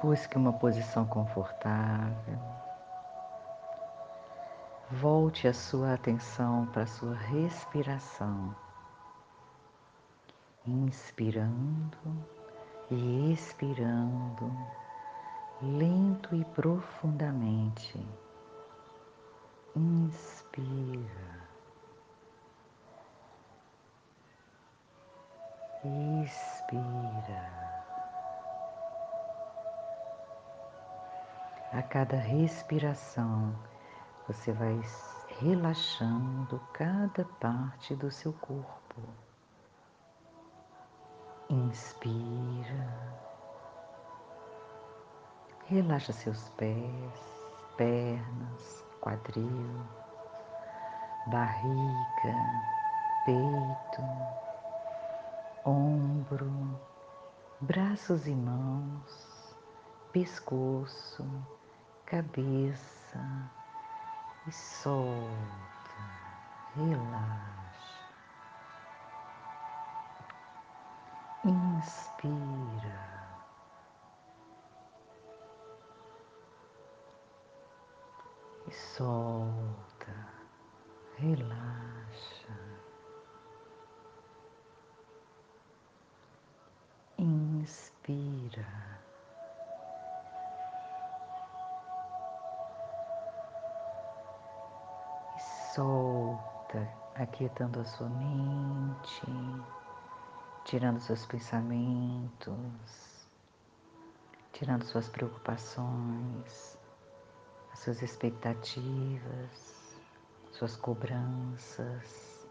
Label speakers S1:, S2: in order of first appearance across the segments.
S1: Busque uma posição confortável. Volte a sua atenção para a sua respiração, inspirando e expirando, lento e profundamente. Inspira. Expira. A cada respiração, você vai relaxando cada parte do seu corpo. Inspira. Relaxa seus pés, pernas, quadril, barriga, peito, ombro, braços e mãos, pescoço, cabeça e solta, relaxa, inspira. E solta, relaxa, inspira. Solta, aquietando a sua mente, tirando seus pensamentos, tirando suas preocupações, as suas expectativas, suas cobranças.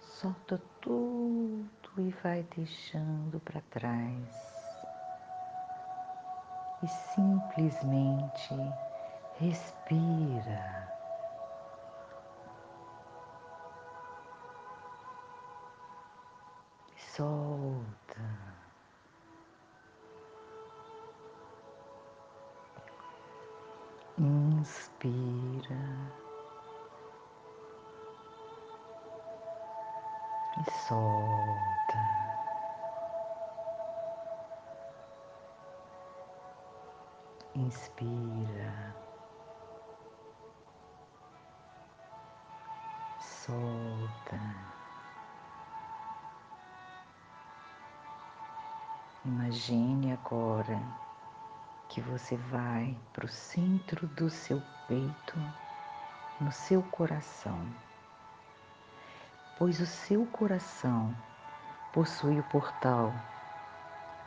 S1: Solta tudo e vai deixando para trás. E simplesmente respira. Solta. Inspira e solta. Inspira, solta. Imagine agora que você vai para o centro do seu peito, no seu coração, pois o seu coração possui o portal,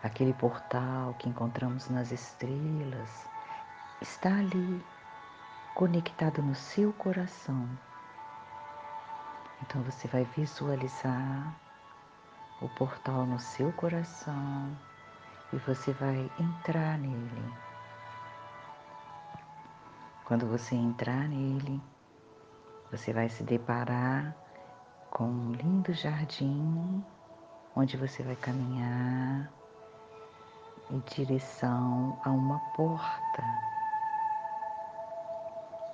S1: aquele portal que encontramos nas estrelas, está ali, conectado no seu coração. Então você vai visualizar o portal no seu coração e você vai entrar nele. Quando você entrar nele, você vai se deparar com um lindo jardim onde você vai caminhar em direção a uma porta.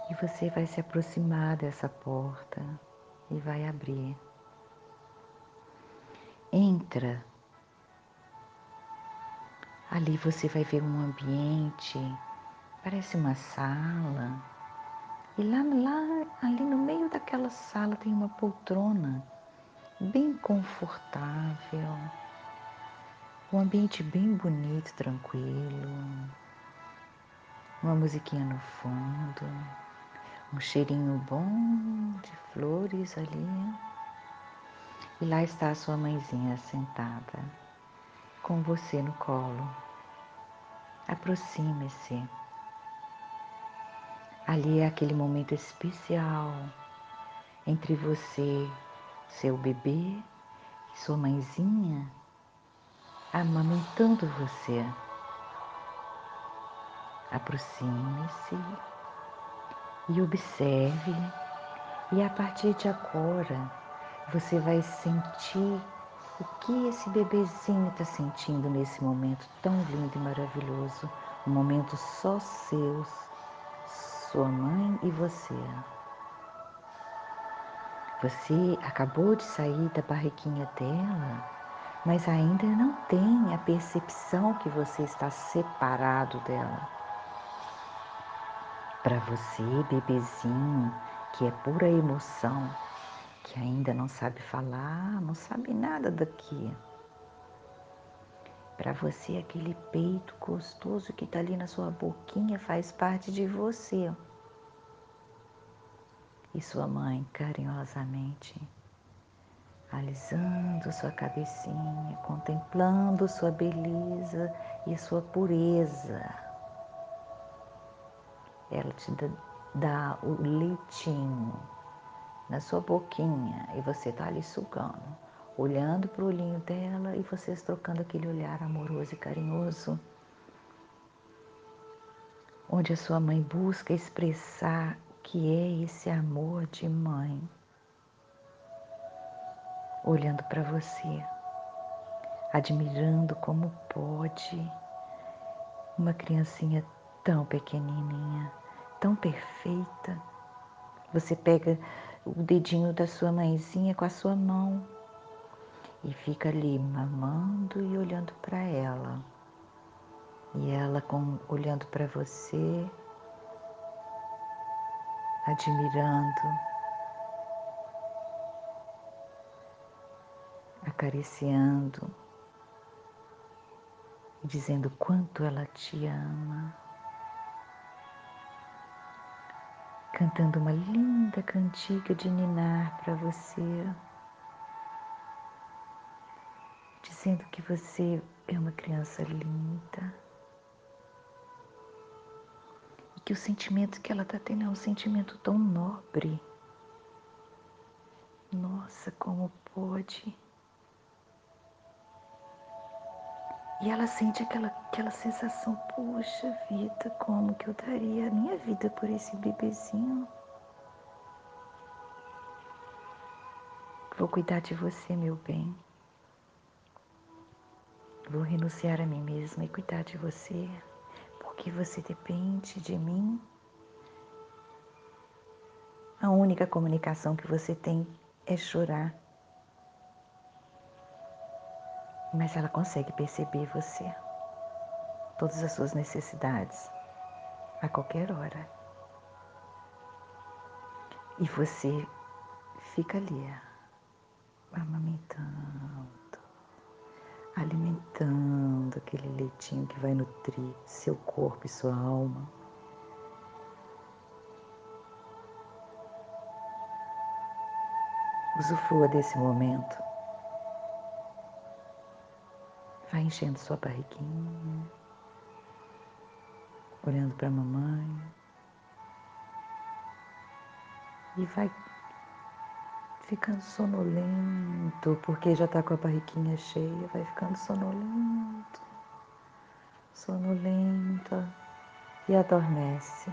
S1: E você vai se aproximar dessa porta e vai abrir. Entra Ali você vai ver um ambiente, parece uma sala. E lá, lá, ali no meio daquela sala tem uma poltrona bem confortável. Um ambiente bem bonito, tranquilo. Uma musiquinha no fundo. Um cheirinho bom de flores ali. E lá está a sua mãezinha sentada com você no colo aproxime-se. Ali é aquele momento especial entre você, seu bebê e sua mãezinha amamentando você. Aproxime-se e observe, e a partir de agora você vai sentir o que esse bebezinho está sentindo nesse momento tão lindo e maravilhoso, um momento só seus, sua mãe e você. Você acabou de sair da barriguinha dela mas ainda não tem a percepção que você está separado dela. Para você, bebezinho, que é pura emoção, que ainda não sabe falar, não sabe nada daqui. Para você, aquele peito gostoso que está ali na sua boquinha faz parte de você. E sua mãe, carinhosamente, alisando sua cabecinha, contemplando sua beleza e sua pureza. Ela te dá, o leitinho na sua boquinha e você está ali sugando, olhando para o olhinho dela e vocês trocando aquele olhar amoroso e carinhoso, onde a sua mãe busca expressar que é esse amor de mãe olhando para você, admirando como pode uma criancinha tão pequenininha, tão perfeita. Você pega o dedinho da sua mãezinha com a sua mão e fica ali mamando e olhando para ela. E ela com, olhando para você, admirando acariciando e dizendo quanto ela te ama, cantando uma linda cantiga de ninar para você, dizendo que você é uma criança linda. e Que o sentimento que ela está tendo é um sentimento tão nobre. Nossa, como pode? E ela sente aquela, aquela sensação, poxa vida, como que eu daria a minha vida por esse bebezinho? Vou cuidar de você, meu bem. Vou renunciar a mim mesma e cuidar de você, porque você depende de mim. A única comunicação que você tem é chorar. Mas ela consegue perceber você, todas as suas necessidades, a qualquer hora. E você fica ali, amamentando, alimentando aquele leitinho que vai nutrir seu corpo e sua alma. Usufrua desse momento Vai enchendo sua barriguinha, olhando para a mamãe. E vai ficando sonolento, porque já está com a barriguinha cheia, vai ficando sonolento, sonolenta e adormece.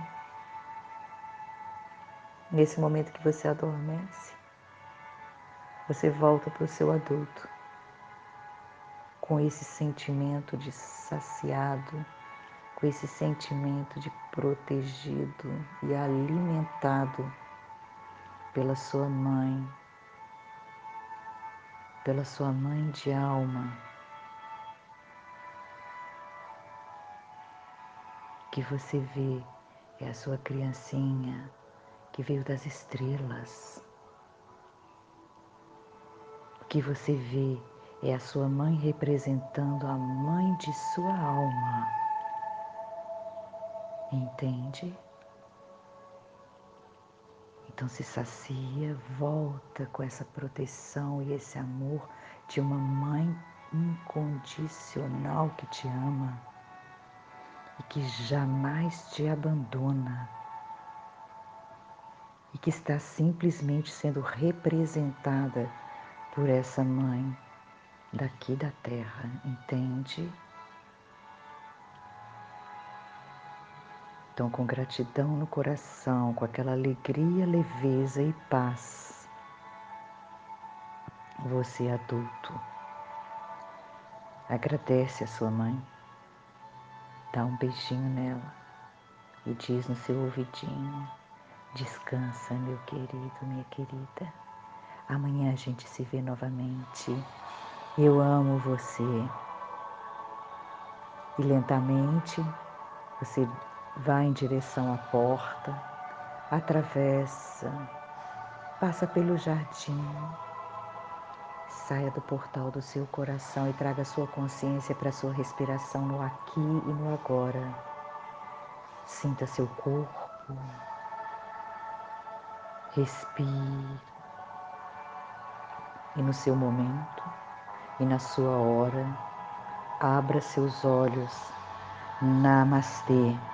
S1: Nesse momento que você adormece, você volta para o seu adulto com esse sentimento de saciado, com esse sentimento de protegido e alimentado pela sua mãe, pela sua mãe de alma, que você vê é a sua criancinha que veio das estrelas. Que você vê é a sua mãe representando a mãe de sua alma. Entende? Então se sacia, volta com essa proteção e esse amor de uma mãe incondicional que te ama e que jamais te abandona e que está simplesmente sendo representada por essa mãe daqui da terra, entende? Então, com gratidão no coração, com aquela alegria, leveza e paz, você adulto, agradece a sua mãe, dá um beijinho nela e diz no seu ouvidinho: Descansa, meu querido, minha querida. Amanhã a gente se vê novamente Eu amo você. E lentamente você vai em direção à porta, atravessa, passa pelo jardim, saia do portal do seu coração e traga sua consciência para sua respiração no aqui e no agora. Sinta seu corpo, respire e no seu momento e na sua hora, abra seus olhos. Namastê.